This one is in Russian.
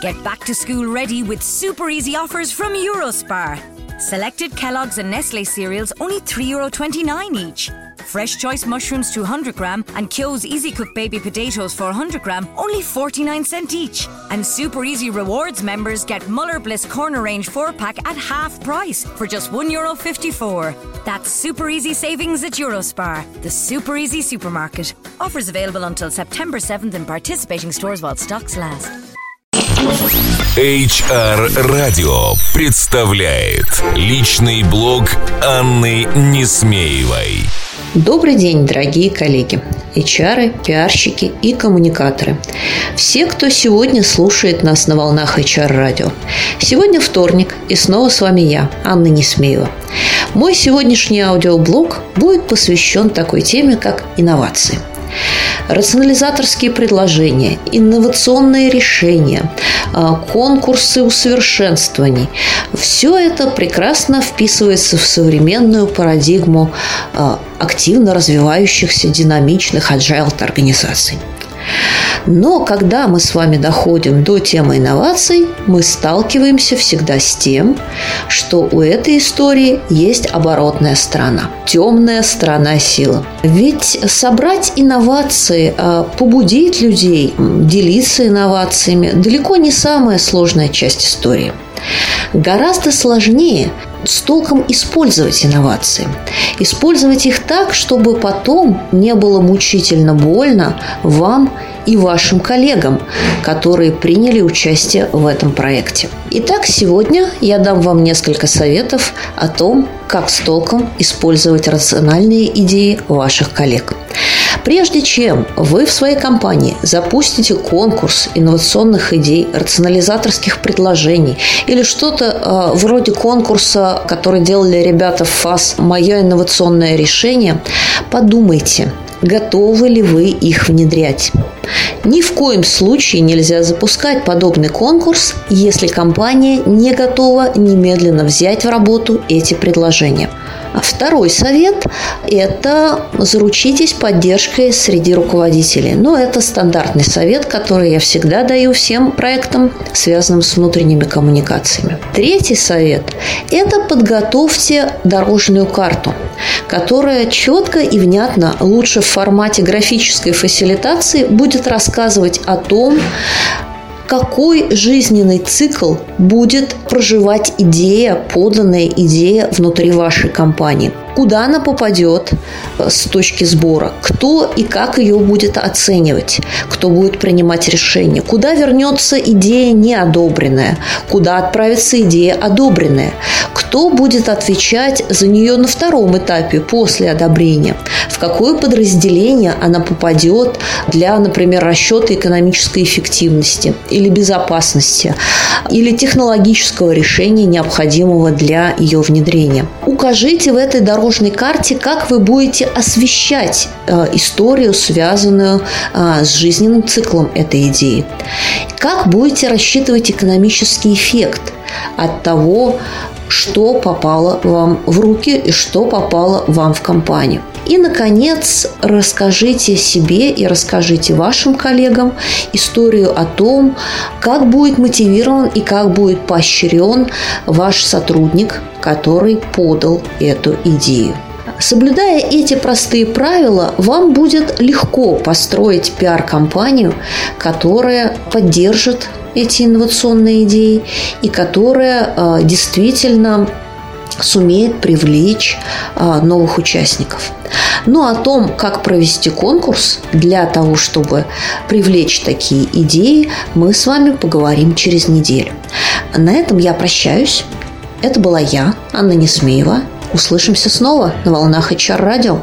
Get back to school ready with super easy offers from Eurospar. Selected Kellogg's and Nestle cereals only €3.29 each. Fresh Choice mushrooms 200 gram and Kyo's Easy Cook baby potatoes 400 gram only 49 cent each. And Super Easy Rewards members get Muller Bliss Corner Range 4 pack at half price for just €1.54. That's super easy savings at Eurospar, the super easy supermarket. Offers available until September 7th in participating stores while stocks last. HR Radio представляет личный блог Анны Несмеевой. Добрый день, дорогие коллеги, HR, пиарщики и коммуникаторы. Все, кто сегодня слушает нас на волнах HR-радио. Сегодня вторник, и снова с вами я, Анна Несмеева. Мой сегодняшний аудиоблог будет посвящен такой теме, как инновации – рационализаторские предложения, инновационные решения, а, конкурсы усовершенствований. Все это прекрасно вписывается в современную парадигму а, активно развивающихся динамичных agile организаций. Но когда мы с вами доходим до темы инноваций, мы сталкиваемся всегда с тем, что у этой истории есть оборотная сторона, темная сторона силы. Ведь собрать инновации, а, побудить людей делиться инновациями далеко не самая сложная часть истории. Гораздо сложнее с толком использовать инновации. Использовать их так, чтобы потом не было мучительно больно вам и вашим коллегам, которые приняли участие в этом проекте. Итак, сегодня я дам вам несколько советов о том, как с толком использовать рациональные идеи ваших коллег. Прежде чем вы в своей компании запустите конкурс инновационных идей, рационализаторских предложений или что-то э, вроде конкурса, который делали ребята в ФАС «Мое инновационное решение», подумайте, готовы ли вы их внедрять. Ни в коем случае нельзя запускать подобный конкурс, если компания не готова немедленно взять в работу эти предложения. Второй совет – это заручитесь поддержкой среди руководителей. Но это стандартный совет, который я всегда даю всем проектам, связанным с внутренними коммуникациями. Третий совет – это подготовьте дорожную карту, которая четко и внятно, лучше в формате графической фасилитации, будет рассказывать о том, какой жизненный цикл будет проживать идея, поданная идея внутри вашей компании. Куда она попадет э, с точки сбора, кто и как ее будет оценивать, кто будет принимать решение, куда вернется идея неодобренная, куда отправится идея одобренная, кто будет отвечать за нее на втором этапе после одобрения, в какое подразделение она попадет для, например, расчета экономической эффективности или безопасности, или технологического решения, необходимого для ее внедрения. Укажите в этой дорожной карте, как вы будете освещать э, историю, связанную э, с жизненным циклом этой идеи. Как будете рассчитывать экономический эффект от того, что попало вам в руки и что попало вам в компанию. И, наконец, расскажите себе и расскажите вашим коллегам историю о том, как будет мотивирован и как будет поощрен ваш сотрудник, который подал эту идею. Соблюдая эти простые правила, вам будет легко построить пиар-компанию, которая поддержит эти инновационные идеи и которая э, действительно сумеет привлечь а, новых участников. Ну, о том, как провести конкурс для того, чтобы привлечь такие идеи, мы с вами поговорим через неделю. На этом я прощаюсь. Это была я, Анна Несмеева. Услышимся снова на волнах HR радио.